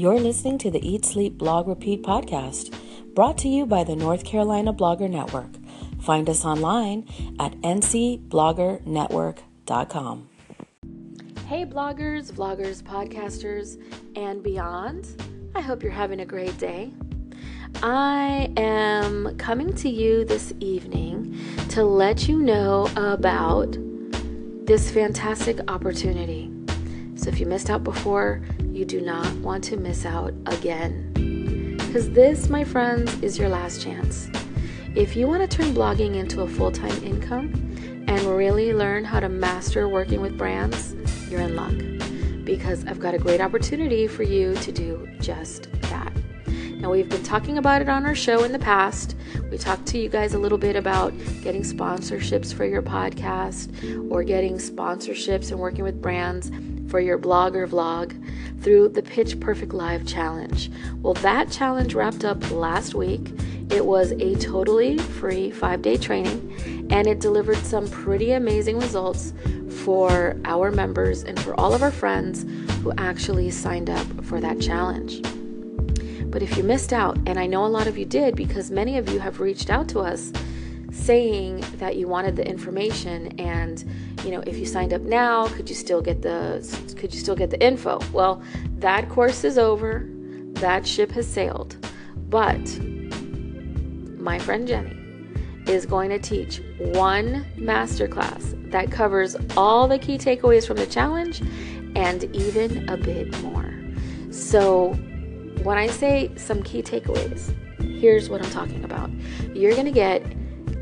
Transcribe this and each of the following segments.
You're listening to the Eat, Sleep, Blog, Repeat podcast, brought to you by the North Carolina Blogger Network. Find us online at ncbloggernetwork.com. Hey, bloggers, vloggers, podcasters, and beyond. I hope you're having a great day. I am coming to you this evening to let you know about this fantastic opportunity. So, if you missed out before, you do not want to miss out again. Because this, my friends, is your last chance. If you want to turn blogging into a full time income and really learn how to master working with brands, you're in luck. Because I've got a great opportunity for you to do just that. Now, we've been talking about it on our show in the past. We talked to you guys a little bit about getting sponsorships for your podcast or getting sponsorships and working with brands for your blog or vlog through the Pitch Perfect Live challenge. Well, that challenge wrapped up last week. It was a totally free five day training and it delivered some pretty amazing results for our members and for all of our friends who actually signed up for that challenge. But if you missed out, and I know a lot of you did because many of you have reached out to us saying that you wanted the information and you know if you signed up now could you still get the could you still get the info? Well that course is over. That ship has sailed. But my friend jenny is going to teach one masterclass that covers all the key takeaways from the challenge and even a bit more. So when i say some key takeaways here's what i'm talking about. You're going to get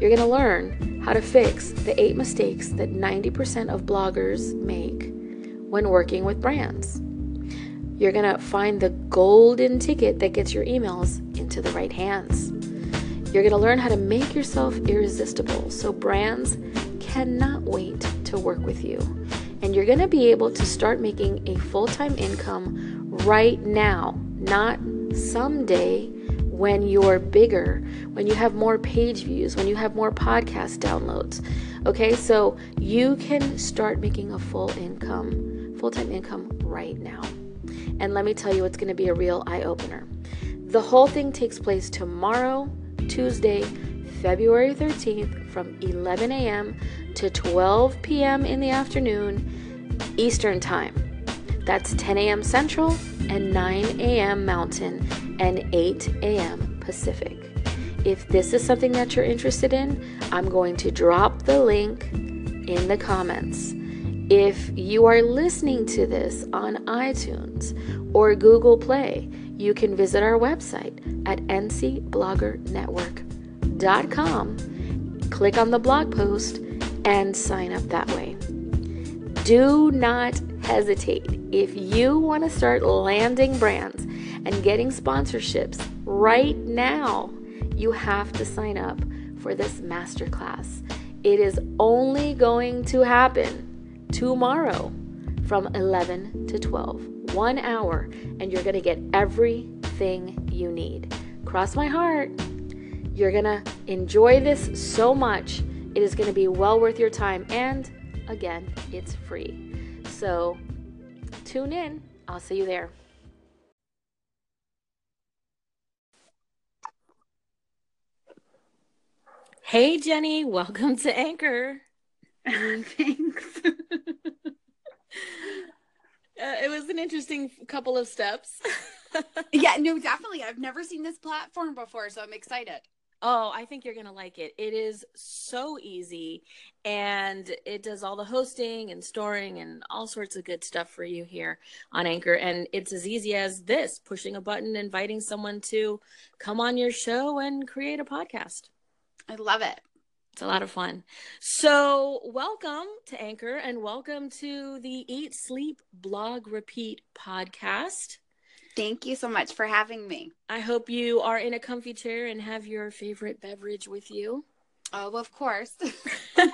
you're going to learn how to fix the eight mistakes that 90% of bloggers make when working with brands. You're going to find the golden ticket that gets your emails into the right hands. You're going to learn how to make yourself irresistible so brands cannot wait to work with you. And you're going to be able to start making a full time income right now, not someday when you're bigger, when you have more page views, when you have more podcast downloads. Okay, so you can start making a full income, full time income right now. And let me tell you, it's going to be a real eye opener. The whole thing takes place tomorrow, Tuesday, February 13th, from 11 a.m. to 12 p.m. in the afternoon, Eastern Time. That's 10 a.m. Central and 9 a.m. Mountain and 8 a.m. Pacific. If this is something that you're interested in, I'm going to drop the link in the comments. If you are listening to this on iTunes or Google Play, you can visit our website at ncbloggernetwork.com, click on the blog post, and sign up that way. Do not hesitate. If you want to start landing brands and getting sponsorships right now, you have to sign up for this masterclass. It is only going to happen tomorrow from 11 to 12. One hour, and you're going to get everything you need. Cross my heart. You're going to enjoy this so much. It is going to be well worth your time. And again, it's free. So tune in. I'll see you there. Hey, Jenny, welcome to Anchor. Thanks. uh, it was an interesting couple of steps. yeah, no, definitely. I've never seen this platform before, so I'm excited. Oh, I think you're going to like it. It is so easy and it does all the hosting and storing and all sorts of good stuff for you here on Anchor. And it's as easy as this pushing a button, inviting someone to come on your show and create a podcast. I love it. It's a lot of fun. So, welcome to Anchor and welcome to the Eat, Sleep, Blog, Repeat podcast. Thank you so much for having me. I hope you are in a comfy chair and have your favorite beverage with you. Oh, of course.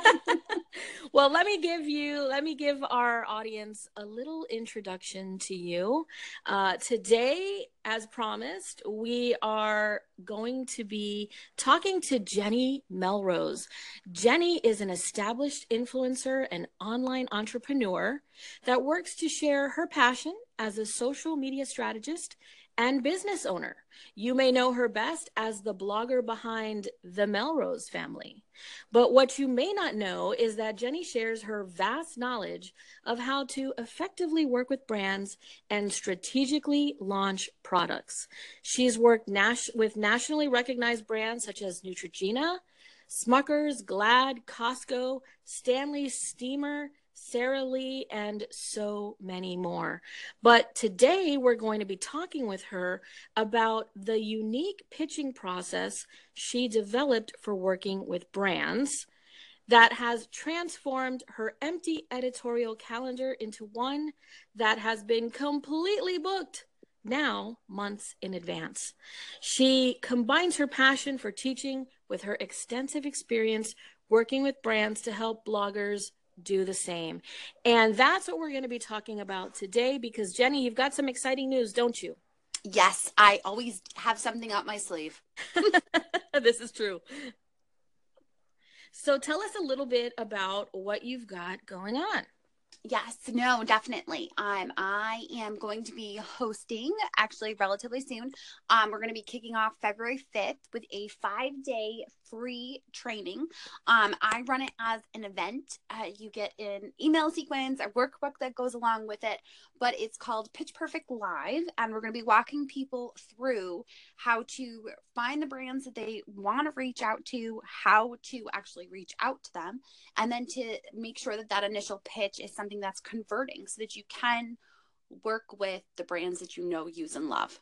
well, let me give you, let me give our audience a little introduction to you. Uh, today, as promised, we are going to be talking to Jenny Melrose. Jenny is an established influencer and online entrepreneur that works to share her passion as a social media strategist and business owner. You may know her best as the blogger behind the Melrose family. But what you may not know is that Jenny shares her vast knowledge of how to effectively work with brands and strategically launch products. She's worked nas- with nationally recognized brands such as Neutrogena, Smuckers, Glad, Costco, Stanley Steamer, Sara Lee, and so many more. But today we're going to be talking with her about the unique pitching process she developed for working with brands that has transformed her empty editorial calendar into one that has been completely booked now months in advance. She combines her passion for teaching with her extensive experience working with brands to help bloggers do the same. And that's what we're going to be talking about today because Jenny, you've got some exciting news, don't you? Yes, I always have something up my sleeve. this is true. So tell us a little bit about what you've got going on. Yes, no, definitely. Um, I am going to be hosting actually relatively soon. Um, we're going to be kicking off February 5th with a five day free training. Um, I run it as an event. Uh, you get an email sequence, a workbook that goes along with it, but it's called Pitch Perfect Live. And we're going to be walking people through how to find the brands that they want to reach out to, how to actually reach out to them, and then to make sure that that initial pitch is something that's converting so that you can work with the brands that you know, use, and love.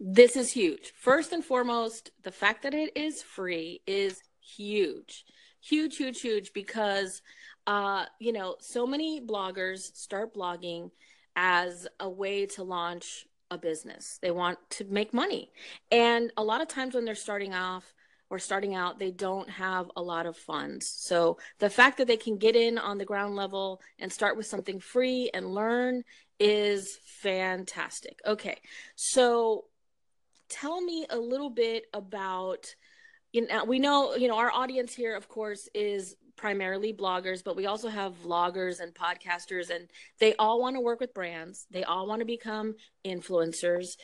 This is huge. First and foremost, the fact that it is free is huge. Huge, huge, huge because uh, you know, so many bloggers start blogging as a way to launch a business. They want to make money. And a lot of times when they're starting off or starting out, they don't have a lot of funds. So the fact that they can get in on the ground level and start with something free and learn is fantastic. Okay. So tell me a little bit about you know we know you know our audience here of course is primarily bloggers but we also have vloggers and podcasters and they all want to work with brands. They all want to become influencers.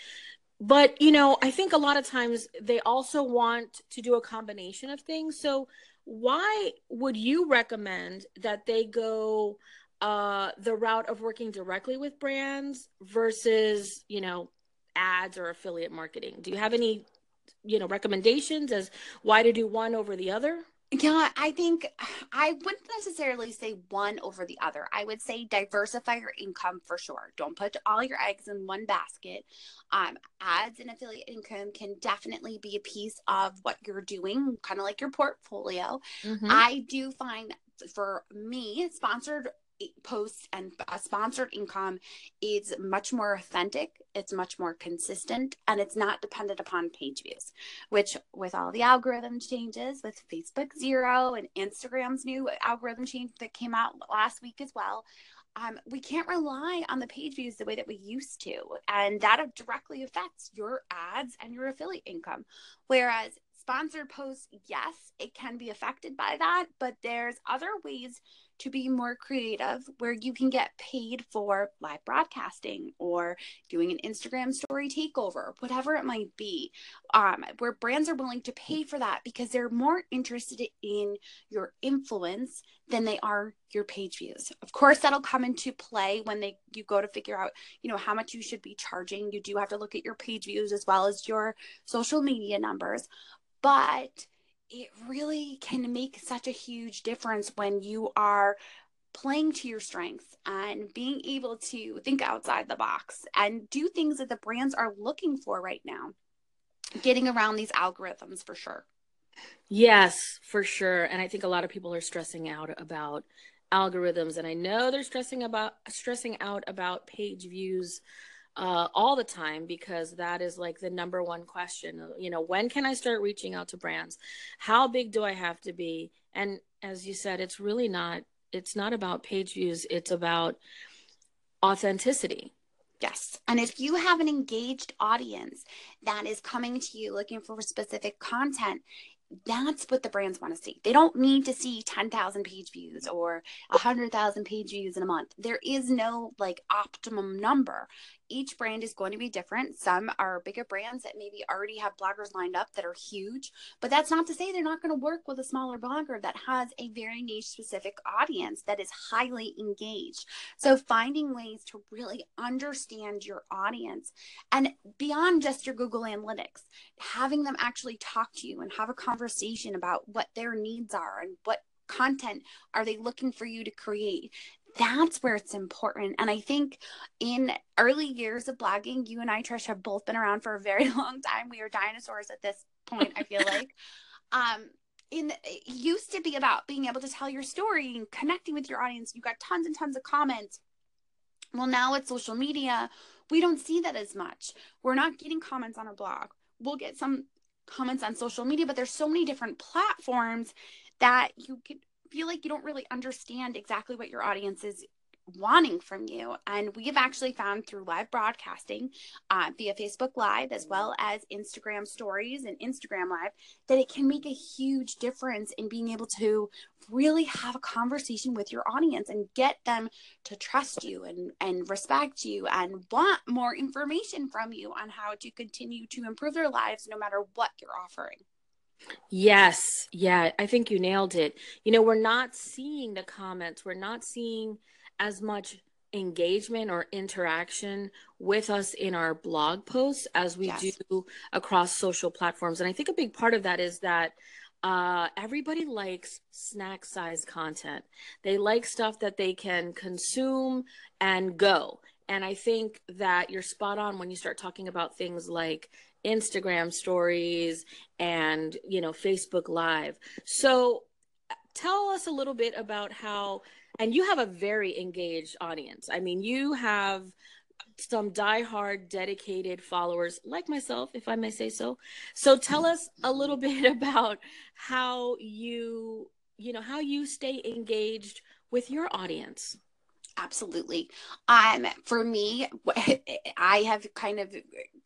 But you know i think a lot of times they also want to do a combination of things. So why would you recommend that they go uh the route of working directly with brands versus you know ads or affiliate marketing. Do you have any, you know, recommendations as why to do one over the other? Yeah, I think I wouldn't necessarily say one over the other. I would say diversify your income for sure. Don't put all your eggs in one basket. Um, ads and affiliate income can definitely be a piece of what you're doing, kind of like your portfolio. Mm-hmm. I do find for me, sponsored posts and a sponsored income is much more authentic it's much more consistent and it's not dependent upon page views which with all the algorithm changes with facebook zero and instagram's new algorithm change that came out last week as well um, we can't rely on the page views the way that we used to and that directly affects your ads and your affiliate income. Whereas sponsored posts yes it can be affected by that but there's other ways to be more creative where you can get paid for live broadcasting or doing an Instagram story takeover, whatever it might be, um, where brands are willing to pay for that because they're more interested in your influence than they are your page views. Of course, that'll come into play when they you go to figure out, you know, how much you should be charging. You do have to look at your page views as well as your social media numbers. But it really can make such a huge difference when you are playing to your strengths and being able to think outside the box and do things that the brands are looking for right now. Getting around these algorithms for sure. Yes, for sure. And I think a lot of people are stressing out about algorithms and I know they're stressing about stressing out about page views uh, all the time because that is like the number one question. You know, when can I start reaching out to brands? How big do I have to be? And as you said, it's really not. It's not about page views. It's about authenticity. Yes. And if you have an engaged audience that is coming to you looking for specific content, that's what the brands want to see. They don't need to see 10,000 page views or 100,000 page views in a month. There is no like optimum number. Each brand is going to be different. Some are bigger brands that maybe already have bloggers lined up that are huge, but that's not to say they're not going to work with a smaller blogger that has a very niche specific audience that is highly engaged. So finding ways to really understand your audience and beyond just your Google Analytics, having them actually talk to you and have a conversation about what their needs are and what content are they looking for you to create that's where it's important. And i think in early years of blogging you and i trish have both been around for a very long time. We are dinosaurs at this point i feel like. Um in it used to be about being able to tell your story and connecting with your audience. You got tons and tons of comments. Well now it's social media we don't see that as much. We're not getting comments on a blog. We'll get some comments on social media, but there's so many different platforms that you could feel like you don't really understand exactly what your audience is wanting from you. And we have actually found through live broadcasting uh, via Facebook Live as well as Instagram stories and Instagram Live that it can make a huge difference in being able to really have a conversation with your audience and get them to trust you and, and respect you and want more information from you on how to continue to improve their lives no matter what you're offering. Yes. Yeah. I think you nailed it. You know, we're not seeing the comments, we're not seeing as much engagement or interaction with us in our blog posts as we yes. do across social platforms. And I think a big part of that is that uh, everybody likes snack size content. They like stuff that they can consume and go. And I think that you're spot on when you start talking about things like Instagram stories and, you know, Facebook Live. So tell us a little bit about how and you have a very engaged audience. I mean, you have some diehard, dedicated followers like myself, if I may say so. So tell us a little bit about how you, you know, how you stay engaged with your audience. Absolutely. Um, for me, I have kind of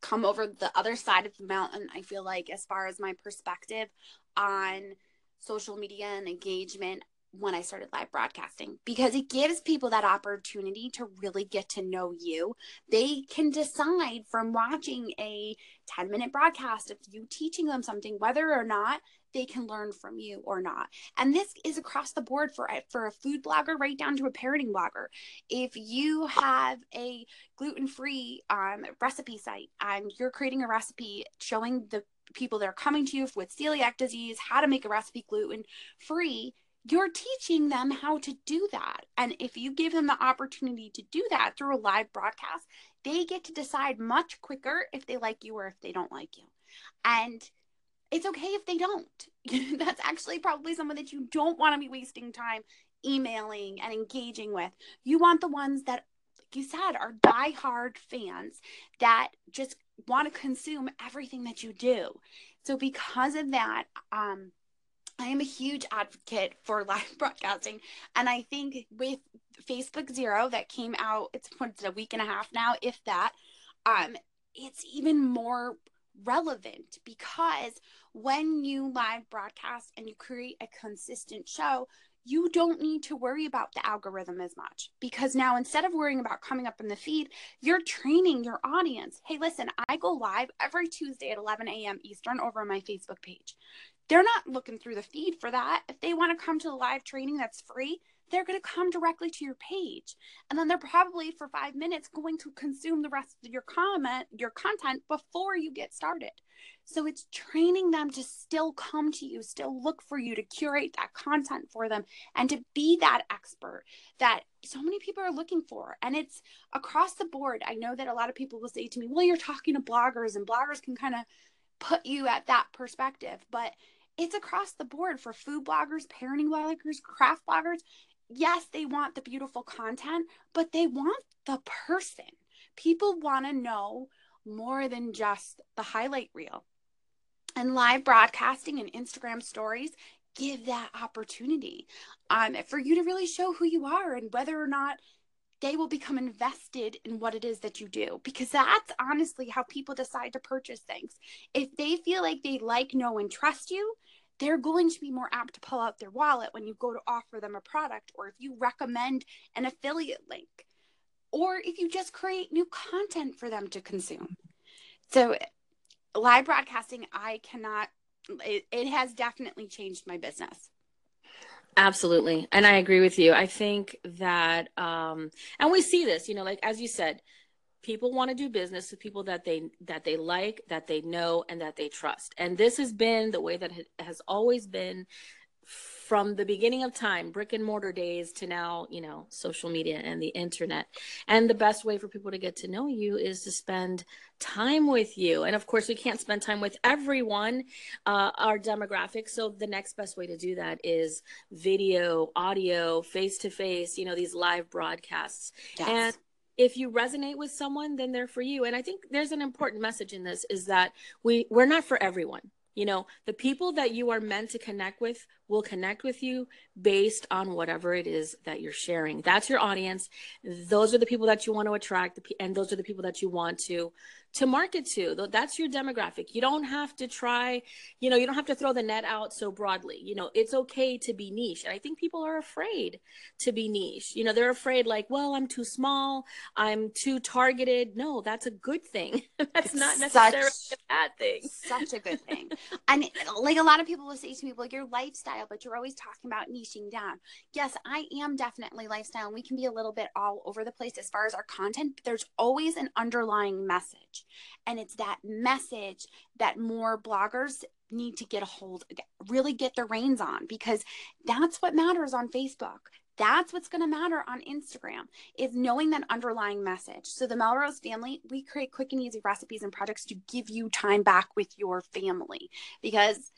come over the other side of the mountain. I feel like, as far as my perspective on social media and engagement, when I started live broadcasting because it gives people that opportunity to really get to know you. They can decide from watching a 10 minute broadcast of you teaching them something, whether or not they can learn from you or not. And this is across the board for for a food blogger right down to a parenting blogger. If you have a gluten-free um, recipe site and you're creating a recipe showing the people that are coming to you with celiac disease how to make a recipe gluten free you're teaching them how to do that. And if you give them the opportunity to do that through a live broadcast, they get to decide much quicker if they like you or if they don't like you. And it's okay if they don't. That's actually probably someone that you don't want to be wasting time emailing and engaging with. You want the ones that, like you said, are die-hard fans that just want to consume everything that you do. So because of that, um, I am a huge advocate for live broadcasting. And I think with Facebook Zero that came out, it's, it's a week and a half now, if that, um, it's even more relevant because when you live broadcast and you create a consistent show, you don't need to worry about the algorithm as much because now instead of worrying about coming up in the feed, you're training your audience. Hey, listen, I go live every Tuesday at 11 a.m. Eastern over on my Facebook page they're not looking through the feed for that. If they want to come to the live training that's free, they're going to come directly to your page. And then they're probably for 5 minutes going to consume the rest of your comment, your content before you get started. So it's training them to still come to you, still look for you to curate that content for them and to be that expert that so many people are looking for. And it's across the board. I know that a lot of people will say to me, "Well, you're talking to bloggers and bloggers can kind of put you at that perspective." But it's across the board for food bloggers, parenting bloggers, craft bloggers. Yes, they want the beautiful content, but they want the person. People want to know more than just the highlight reel. And live broadcasting and Instagram stories give that opportunity um, for you to really show who you are and whether or not they will become invested in what it is that you do because that's honestly how people decide to purchase things. If they feel like they like, know, and trust you, they're going to be more apt to pull out their wallet when you go to offer them a product or if you recommend an affiliate link or if you just create new content for them to consume. So, live broadcasting, I cannot, it, it has definitely changed my business. Absolutely. And I agree with you. I think that, um, and we see this, you know, like as you said, people want to do business with people that they that they like that they know and that they trust. And this has been the way that it has always been from the beginning of time brick and mortar days to now you know social media and the internet. And the best way for people to get to know you is to spend time with you. And of course we can't spend time with everyone uh, our demographic. So the next best way to do that is video audio face to face you know these live broadcasts. Yes. and if you resonate with someone then they're for you. And i think there's an important message in this is that we we're not for everyone. You know the people that you are meant to connect with will connect with you based on whatever it is that you're sharing. That's your audience. Those are the people that you want to attract and those are the people that you want to to market to. That's your demographic. You don't have to try, you know, you don't have to throw the net out so broadly. You know, it's okay to be niche. And I think people are afraid to be niche. You know, they're afraid like, well, I'm too small, I'm too targeted. No, that's a good thing. that's it's not necessarily such, a bad thing. Such a good thing. and like a lot of people will say to me, well, your lifestyle, but you're always talking about niching down. Yes, I am definitely lifestyle. And we can be a little bit all over the place as far as our content, but there's always an underlying message. And it's that message that more bloggers need to get a hold, really get their reins on because that's what matters on Facebook. That's what's going to matter on Instagram is knowing that underlying message. So the Melrose family, we create quick and easy recipes and products to give you time back with your family because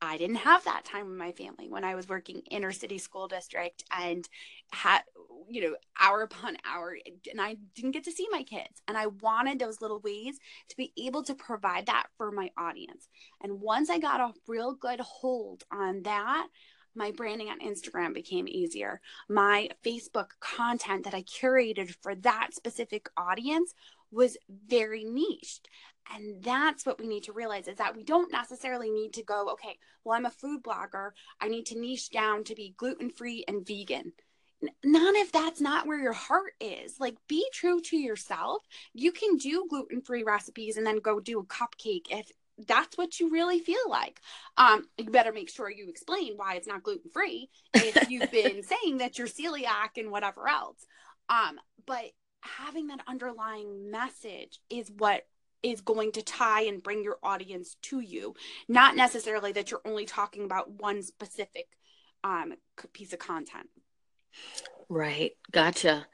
I didn't have that time with my family when I was working inner city school district and had you know hour upon hour and I didn't get to see my kids and I wanted those little ways to be able to provide that for my audience. And once I got a real good hold on that, my branding on Instagram became easier. My Facebook content that I curated for that specific audience was very niched. And that's what we need to realize is that we don't necessarily need to go, okay, well, I'm a food blogger. I need to niche down to be gluten free and vegan. None of that's not where your heart is. Like, be true to yourself. You can do gluten free recipes and then go do a cupcake if that's what you really feel like. Um, you better make sure you explain why it's not gluten free if you've been saying that you're celiac and whatever else. Um, but having that underlying message is what is going to tie and bring your audience to you. Not necessarily that you're only talking about one specific um, piece of content. Right. Gotcha.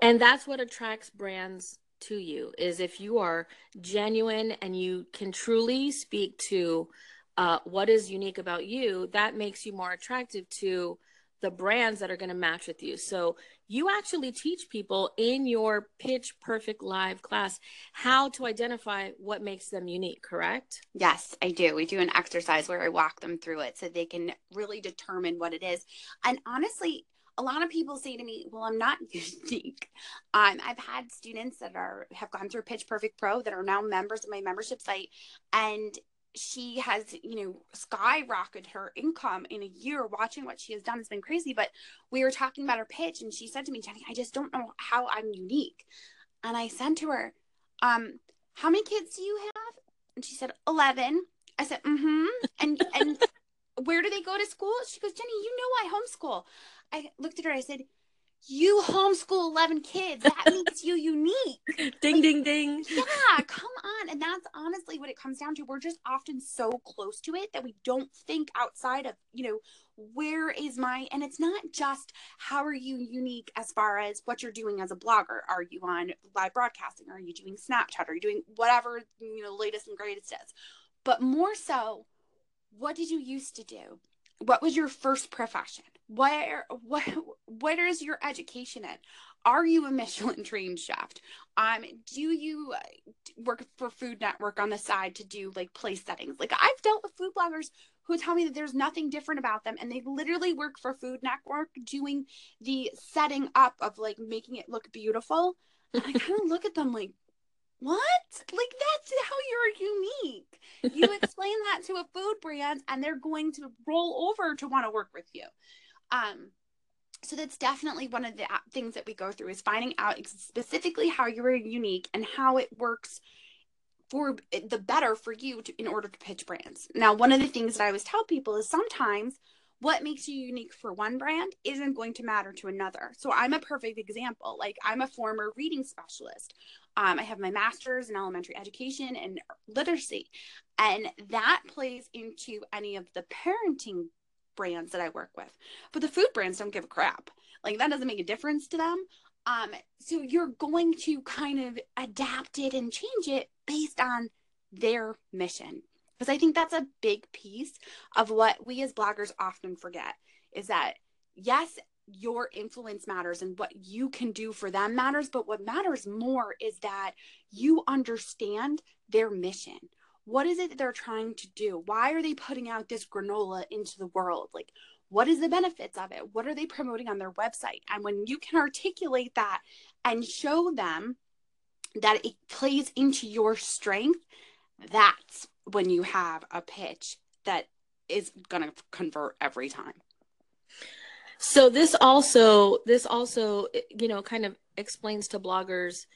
And that's what attracts brands to you is if you are genuine and you can truly speak to uh, what is unique about you that makes you more attractive to the brands that are going to match with you. So you actually teach people in your pitch perfect live class how to identify what makes them unique, correct? Yes, I do. We do an exercise where I walk them through it so they can really determine what it is. And honestly, a lot of people say to me, "Well, I'm not unique." Um, I've had students that are have gone through Pitch Perfect Pro that are now members of my membership site, and she has, you know, skyrocketed her income in a year. Watching what she has done has been crazy. But we were talking about her pitch, and she said to me, Jenny, I just don't know how I'm unique. And I said to her, um, How many kids do you have? And she said, 11. I said, Mm hmm. And, and, where do they go to school? She goes, Jenny, you know I homeschool. I looked at her. I said, you homeschool 11 kids. That makes you unique. Ding like, ding ding. yeah come on. And that's honestly what it comes down to. We're just often so close to it that we don't think outside of you know where is my and it's not just how are you unique as far as what you're doing as a blogger. Are you on live broadcasting? Are you doing snapchat? Are you doing whatever you know latest and greatest is. But more so what did you used to do? What was your first profession where what what is your education at? Are you a michelin trained chef um do you uh, work for food network on the side to do like place settings? Like i've dealt with food bloggers who tell me that there's nothing different about them and they literally work for food network doing the setting up of like making it look beautiful. And i kind of look at them like what? Like that's how you're unique. You explain that to a food brand and they're going to roll over to want to work with you. Um, so that's definitely one of the things that we go through is finding out specifically how you're unique and how it works for the better for you to, in order to pitch brands. Now, one of the things that I always tell people is sometimes what makes you unique for one brand isn't going to matter to another. So I'm a perfect example. Like I'm a former reading specialist. Um, I have my master's in elementary education and literacy, and that plays into any of the parenting brands that I work with. But the food brands don't give a crap. Like that doesn't make a difference to them. Um, so you're going to kind of adapt it and change it based on their mission. Because I think that's a big piece of what we as bloggers often forget is that yes, your influence matters and what you can do for them matters, but what matters more is that you understand their mission what is it that they're trying to do? Why are they putting out this granola into the world? Like what is the benefits of it? What are they promoting on their website? And when you can articulate that and show them that it plays into your strength that's when you have a pitch that is going to convert every time. So this also this also you know kind of explains to bloggers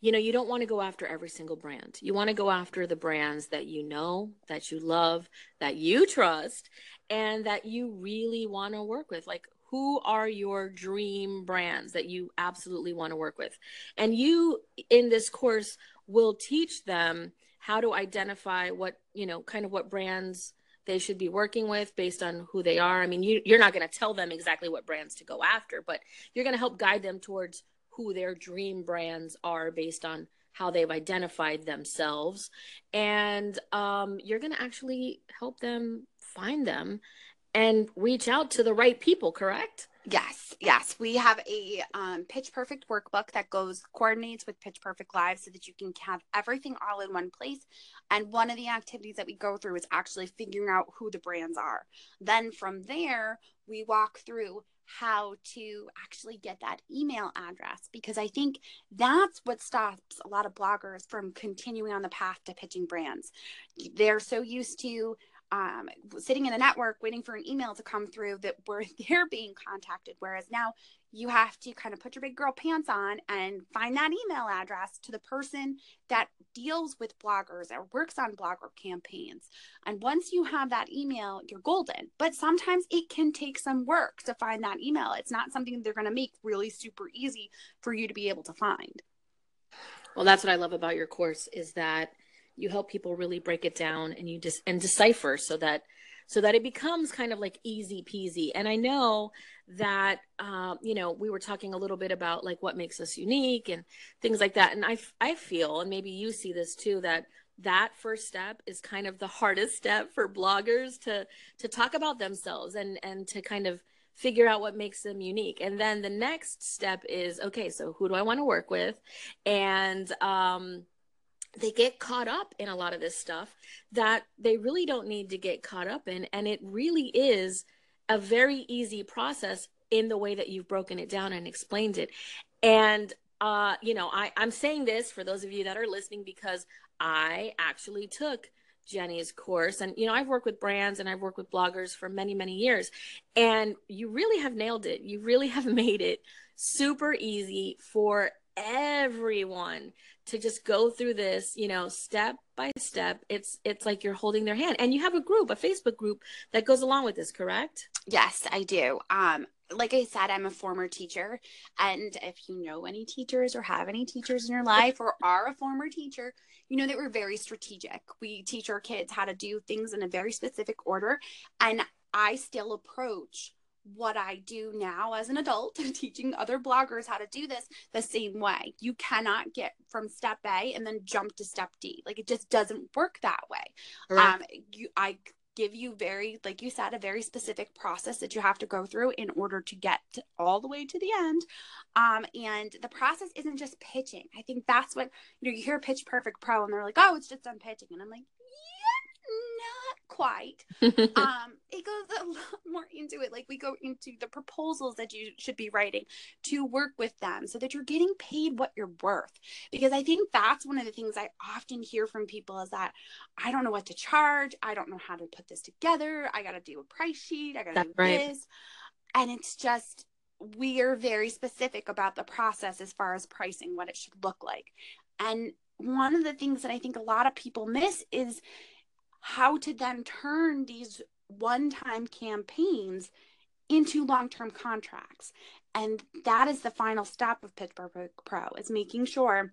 you know, you don't want to go after every single brand. You want to go after the brands that you know, that you love, that you trust, and that you really want to work with. Like, who are your dream brands that you absolutely want to work with? And you, in this course, will teach them how to identify what, you know, kind of what brands they should be working with based on who they are. I mean, you, you're not going to tell them exactly what brands to go after, but you're going to help guide them towards who their dream brands are based on how they've identified themselves. And um, you're going to actually help them find them and reach out to the right people, correct? Yes, yes. We have a um, Pitch Perfect workbook that goes coordinates with Pitch Perfect Live so that you can have everything all in one place. And one of the activities that we go through is actually figuring out who the brands are. Then from there, we walk through how to actually get that email address because I think that's what stops a lot of bloggers from continuing on the path to pitching brands. They're so used to um, sitting in a network waiting for an email to come through that where they're being contacted. Whereas now you have to kind of put your big girl pants on and find that email address to the person that deals with bloggers or works on blogger campaigns. And once you have that email, you're golden. But sometimes it can take some work to find that email. It's not something they're going to make really super easy for you to be able to find. Well, that's what I love about your course is that you help people really break it down and you just and decipher so that so that it becomes kind of like easy peasy. And i know that um, you know we were talking a little bit about like what makes us unique and things like that. And i i feel and maybe you see this too that that first step is kind of the hardest step for bloggers to to talk about themselves and and to kind of figure out what makes them unique. And then the next step is okay so who do i want to work with? And um they get caught up in a lot of this stuff that they really don't need to get caught up in. And it really is a very easy process in the way that you've broken it down and explained it. And, uh, you know, I, I'm saying this for those of you that are listening because I actually took Jenny's course. And, you know, I've worked with brands and I've worked with bloggers for many, many years. And you really have nailed it. You really have made it super easy for everyone to just go through this you know step by step it's it's like you're holding their hand and you have a group a facebook group that goes along with this correct yes i do um like I said, I'm a former teacher. And if you know any teachers or have any teachers in your life or are a former teacher, you know that we're very strategic. We teach our kids how to do things in a very specific order. And I still approach what I do now as an adult, teaching other bloggers how to do this the same way. You cannot get from step A and then jump to step D. Like it just doesn't work that way. Right. Um, you, I give you very, like you said, a very specific process that you have to go through in order to get to all the way to the end. Um, and the process isn't just pitching. I think that's what you know. You hear Pitch Perfect Pro, and they're like, "Oh, it's just done pitching," and I'm like, "Yeah, not quite. um, it goes a lot more into it. Like we go into the proposals that you should be writing to work with them so that you're getting paid what you're worth. Because I think that's one of the things I often hear from people is that I don't know what to charge. I don't know how to put this together. I got to do a price sheet. I got to do right. this. And it's just, we are very specific about the process as far as pricing, what it should look like. And one of the things that I think a lot of people miss is how to then turn these one time campaigns into long term contracts. And that is the final step of Perfect Pro is making sure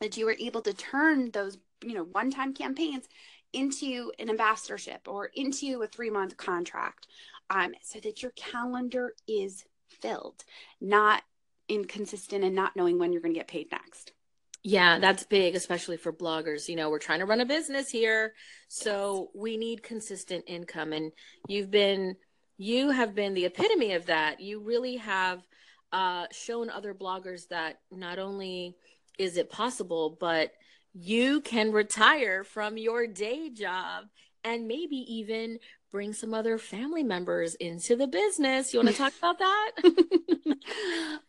that you are able to turn those, you know, one time campaigns into an ambassadorship or into a three month contract um, so that your calendar is filled, not inconsistent and not knowing when you're going to get paid next. Yeah, that's big, especially for bloggers. You know, we're trying to run a business here, so we need consistent income. And you've been, you have been the epitome of that. You really have uh, shown other bloggers that not only is it possible, but you can retire from your day job and maybe even bring some other family members into the business. You want to talk about that?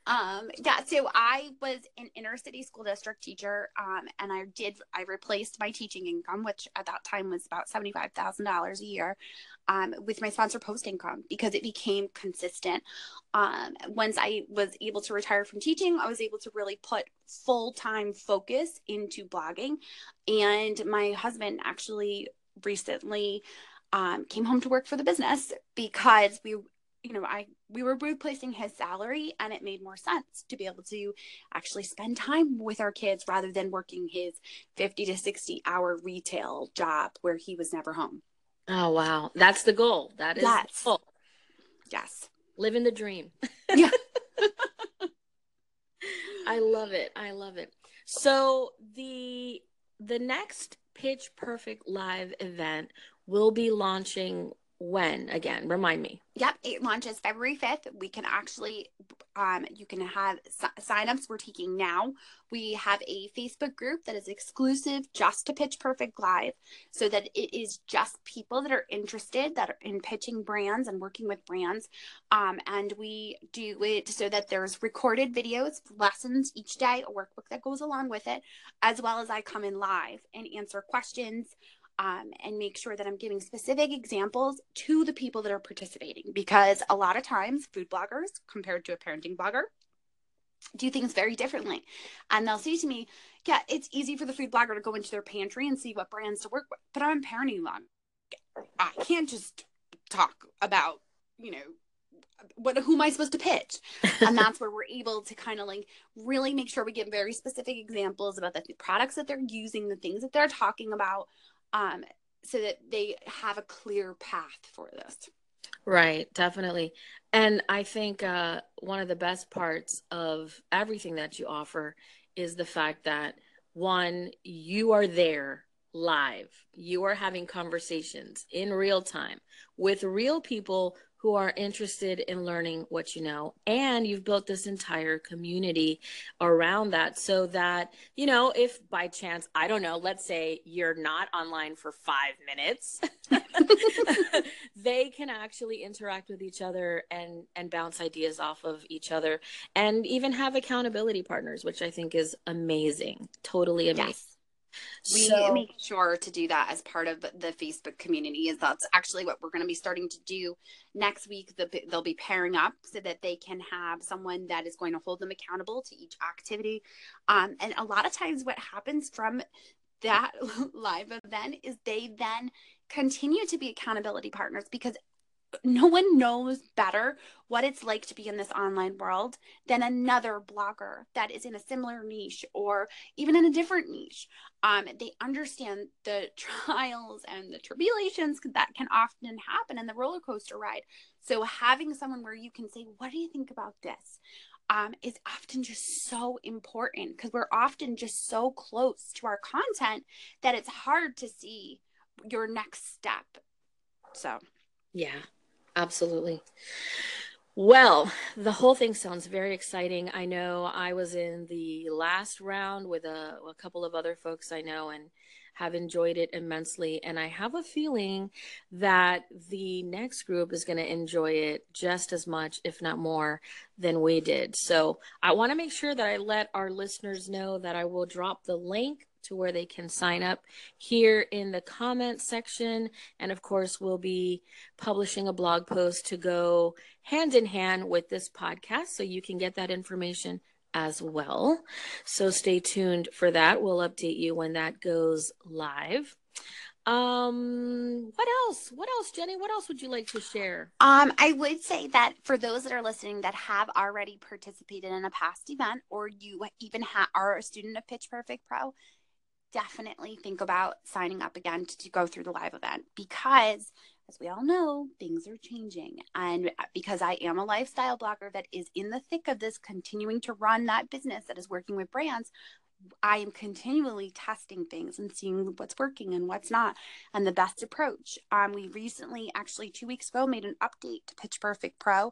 um, yeah, so I was an inner city school district teacher, um, and I did I replaced my teaching income, which at that time was about seventy five thousand dollars a year, um, with my sponsor post income because it became consistent. Um, once I was able to retire from teaching, I was able to really put full time focus into blogging, and my husband actually recently um, came home to work for the business because we you know i we were replacing his salary and it made more sense to be able to actually spend time with our kids rather than working his 50 to 60 hour retail job where he was never home. Oh wow. That's the goal. That is yes. goal. Yes. Living the dream. Yeah. I love it. I love it. So the the next pitch perfect live event will be launching when? Again remind me. Yep it launches february 5th we can actually um you can have signups we're taking now. We have a facebook group that is exclusive just to pitch perfect live so that it is just people that are interested that are in pitching brands and working with brands. Um and we do it so that there's recorded videos lessons each day a workbook that goes along with it as well as i come in live and answer questions um, and make sure that I'm giving specific examples to the people that are participating because a lot of times food bloggers compared to a parenting blogger do things very differently. And they'll say to me, Yeah, it's easy for the food blogger to go into their pantry and see what brands to work with, but I'm a parenting blog. I can't just talk about, you know, what who am I supposed to pitch? and that's where we're able to kind of like really make sure we get very specific examples about the products that they're using, the things that they're talking about, um, so that they have a clear path for this. Right, definitely. And I think uh, one of the best parts of everything that you offer is the fact that one, you are there live, you are having conversations in real time with real people who are interested in learning what you know. And you've built this entire community around that so that, you know, if by chance, I don't know, let's say you're not online for five minutes, they can actually interact with each other and, and bounce ideas off of each other and even have accountability partners, which I think is amazing. Totally amazing. Yes we so, make sure to do that as part of the facebook community is that's actually what we're going to be starting to do next week. The, they'll be pairing up so that they can have someone that is going to hold them accountable to each activity. Um, and a lot of times what happens from that live event is they then continue to be accountability partners because no one knows better what it's like to be in this online world than another blogger that is in a similar niche or even in a different niche. Um, they understand the trials and the tribulations that can often happen in the roller coaster ride. So, having someone where you can say, What do you think about this? Um, is often just so important because we're often just so close to our content that it's hard to see your next step. So, yeah, Absolutely. Well, the whole thing sounds very exciting. I know I was in the last round with a, a couple of other folks I know, and have enjoyed it immensely. And I have a feeling that the next group is going to enjoy it just as much, if not more, than we did. So I want to make sure that I let our listeners know that I will drop the link to where they can sign up here in the comments section. And of course, we'll be publishing a blog post to go hand in hand with this podcast. So you can get that information as well. So stay tuned for that. We'll update you when that goes live. Um, what else? What else, Jenny? What else would you like to share? Um, I would say that for those that are listening that have already participated in a past event or you even ha- are a student of Pitch Perfect Pro, definitely think about signing up again to, to go through the live event because as we all know, things are changing. And uh, because I am a lifestyle blogger that is in the thick of this, continuing to run that business that is working with brands, I am continually testing things and seeing what's working and what's not and the best approach. Um, we recently, actually two weeks ago, made an update to Pitch Perfect Pro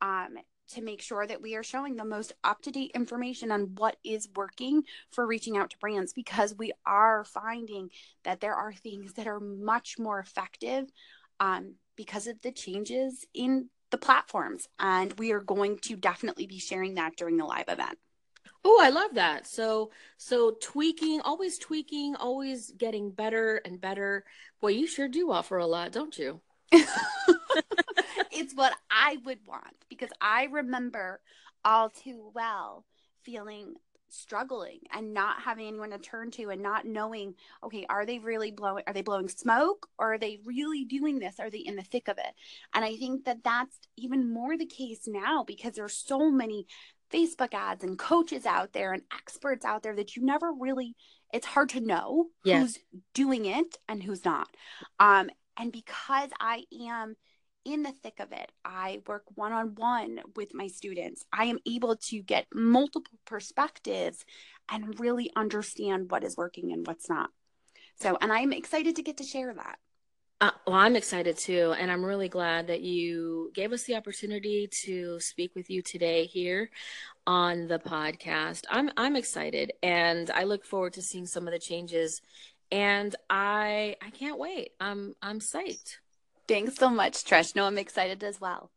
um, to make sure that we are showing the most up to date information on what is working for reaching out to brands because we are finding that there are things that are much more effective um, because of the changes in the platforms. And we are going to definitely be sharing that during the live event. Oh, I love that. So, so tweaking, always tweaking, always getting better and better. Boy, you sure do offer a lot, don't you? it's what I would want because I remember all too well feeling struggling and not having anyone to turn to and not knowing okay are they really blowing are they blowing smoke or are they really doing this? Are they in the thick of it? And i think that that's even more the case now because there's so many facebook ads and coaches out there and experts out there that you never really it's hard to know yes. who's doing it and who's not. Um and because i am in the thick of it. I work one on one with my students. I am able to get multiple perspectives and really understand what is working and what's not. So, and I'm excited to get to share that. Uh, well, I'm excited too. And I'm really glad that you gave us the opportunity to speak with you today here on the podcast. I'm, I'm excited and I look forward to seeing some of the changes and I, I can't wait. I'm, I'm psyched. Thanks so much, Trish. No, I'm excited as well.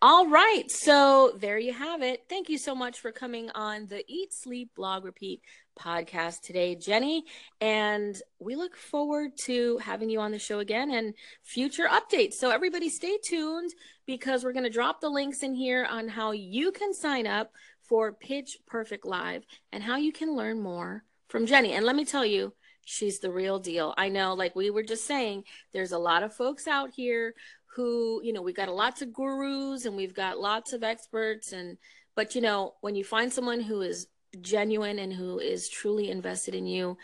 All right. So there you have it. Thank you so much for coming on the Eat, Sleep, Blog, Repeat podcast today, Jenny. And we look forward to having you on the show again and future updates. So everybody stay tuned because we're going to drop the links in here on how you can sign up for Pitch Perfect Live and how you can learn more from Jenny. And let me tell you, she's the real deal. I know, like we were just saying, there's a lot of folks out here who, you know, we've got lots of gurus and we've got lots of experts and but you know, when you find someone who is genuine and who is truly invested in you,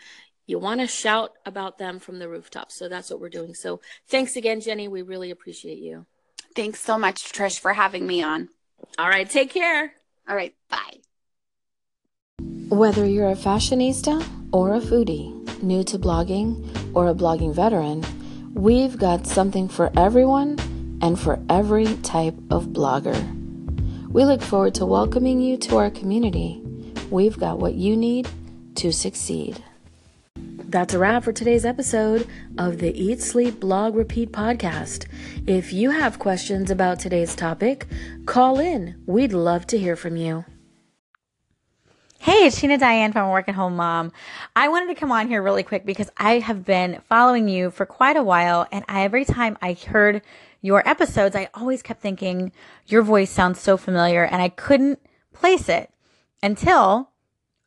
you want to shout about them from the rooftop. So that's what we're doing. So thanks again, Jenny. We really appreciate you. Thanks so much, Trish, for having me on. All right, take care. All right, bye. Whether you're a fashionista or a foodie, new to blogging, or a blogging veteran, we've got something for everyone and for every type of blogger. We look forward to welcoming you to our community. We've got what you need to succeed. That's a wrap for today's episode of the Eat, Sleep, Blog, Repeat podcast. If you have questions about today's topic, call in. We'd love to hear from you. Hey, it's Sheena Diane from Work at Home Mom. I wanted to come on here really quick because I have been following you for quite a while, and I, every time I heard your episodes, I always kept thinking your voice sounds so familiar, and I couldn't place it until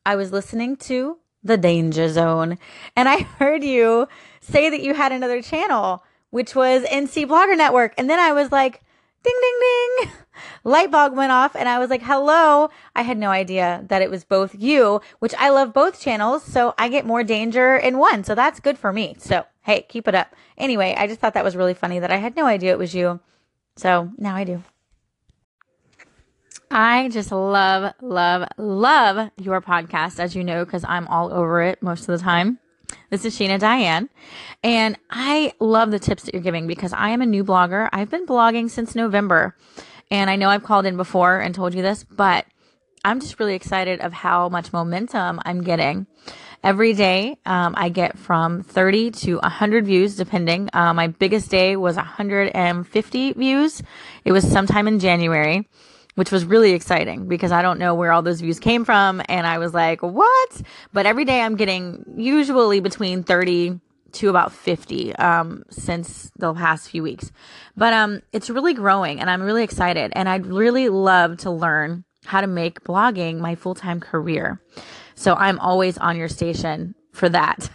I was listening to The Danger Zone, and I heard you say that you had another channel, which was NC Blogger Network, and then I was like, ding, ding, ding. Light bulb went off and I was like, hello. I had no idea that it was both you, which I love both channels. So I get more danger in one. So that's good for me. So hey, keep it up. Anyway, I just thought that was really funny that I had no idea it was you. So now I do. I just love, love, love your podcast, as you know, because I'm all over it most of the time. This is Sheena Diane. And I love the tips that you're giving because I am a new blogger. I've been blogging since November. And I know I've called in before and told you this, but I'm just really excited of how much momentum I'm getting. Every day, um, I get from 30 to 100 views, depending. Uh, my biggest day was 150 views. It was sometime in January, which was really exciting because I don't know where all those views came from. And I was like, what? But every day I'm getting usually between 30 to about 50 um, since the past few weeks. But um, it's really growing and I'm really excited. And I'd really love to learn how to make blogging my full time career. So I'm always on your station for that.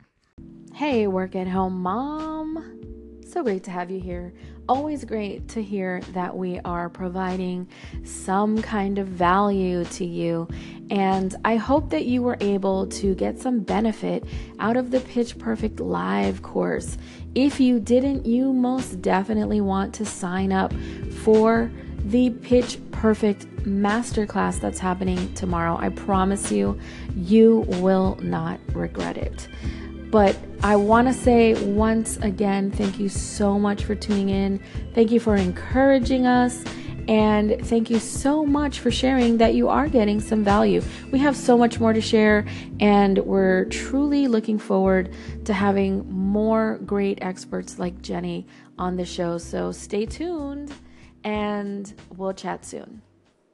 hey, work at home mom. So great to have you here. Always great to hear that we are providing some kind of value to you. And I hope that you were able to get some benefit out of the Pitch Perfect Live course. If you didn't, you most definitely want to sign up for the Pitch Perfect Masterclass that's happening tomorrow. I promise you, you will not regret it. But I want to say once again, thank you so much for tuning in. Thank you for encouraging us. And thank you so much for sharing that you are getting some value. We have so much more to share, and we're truly looking forward to having more great experts like Jenny on the show. So stay tuned and we'll chat soon.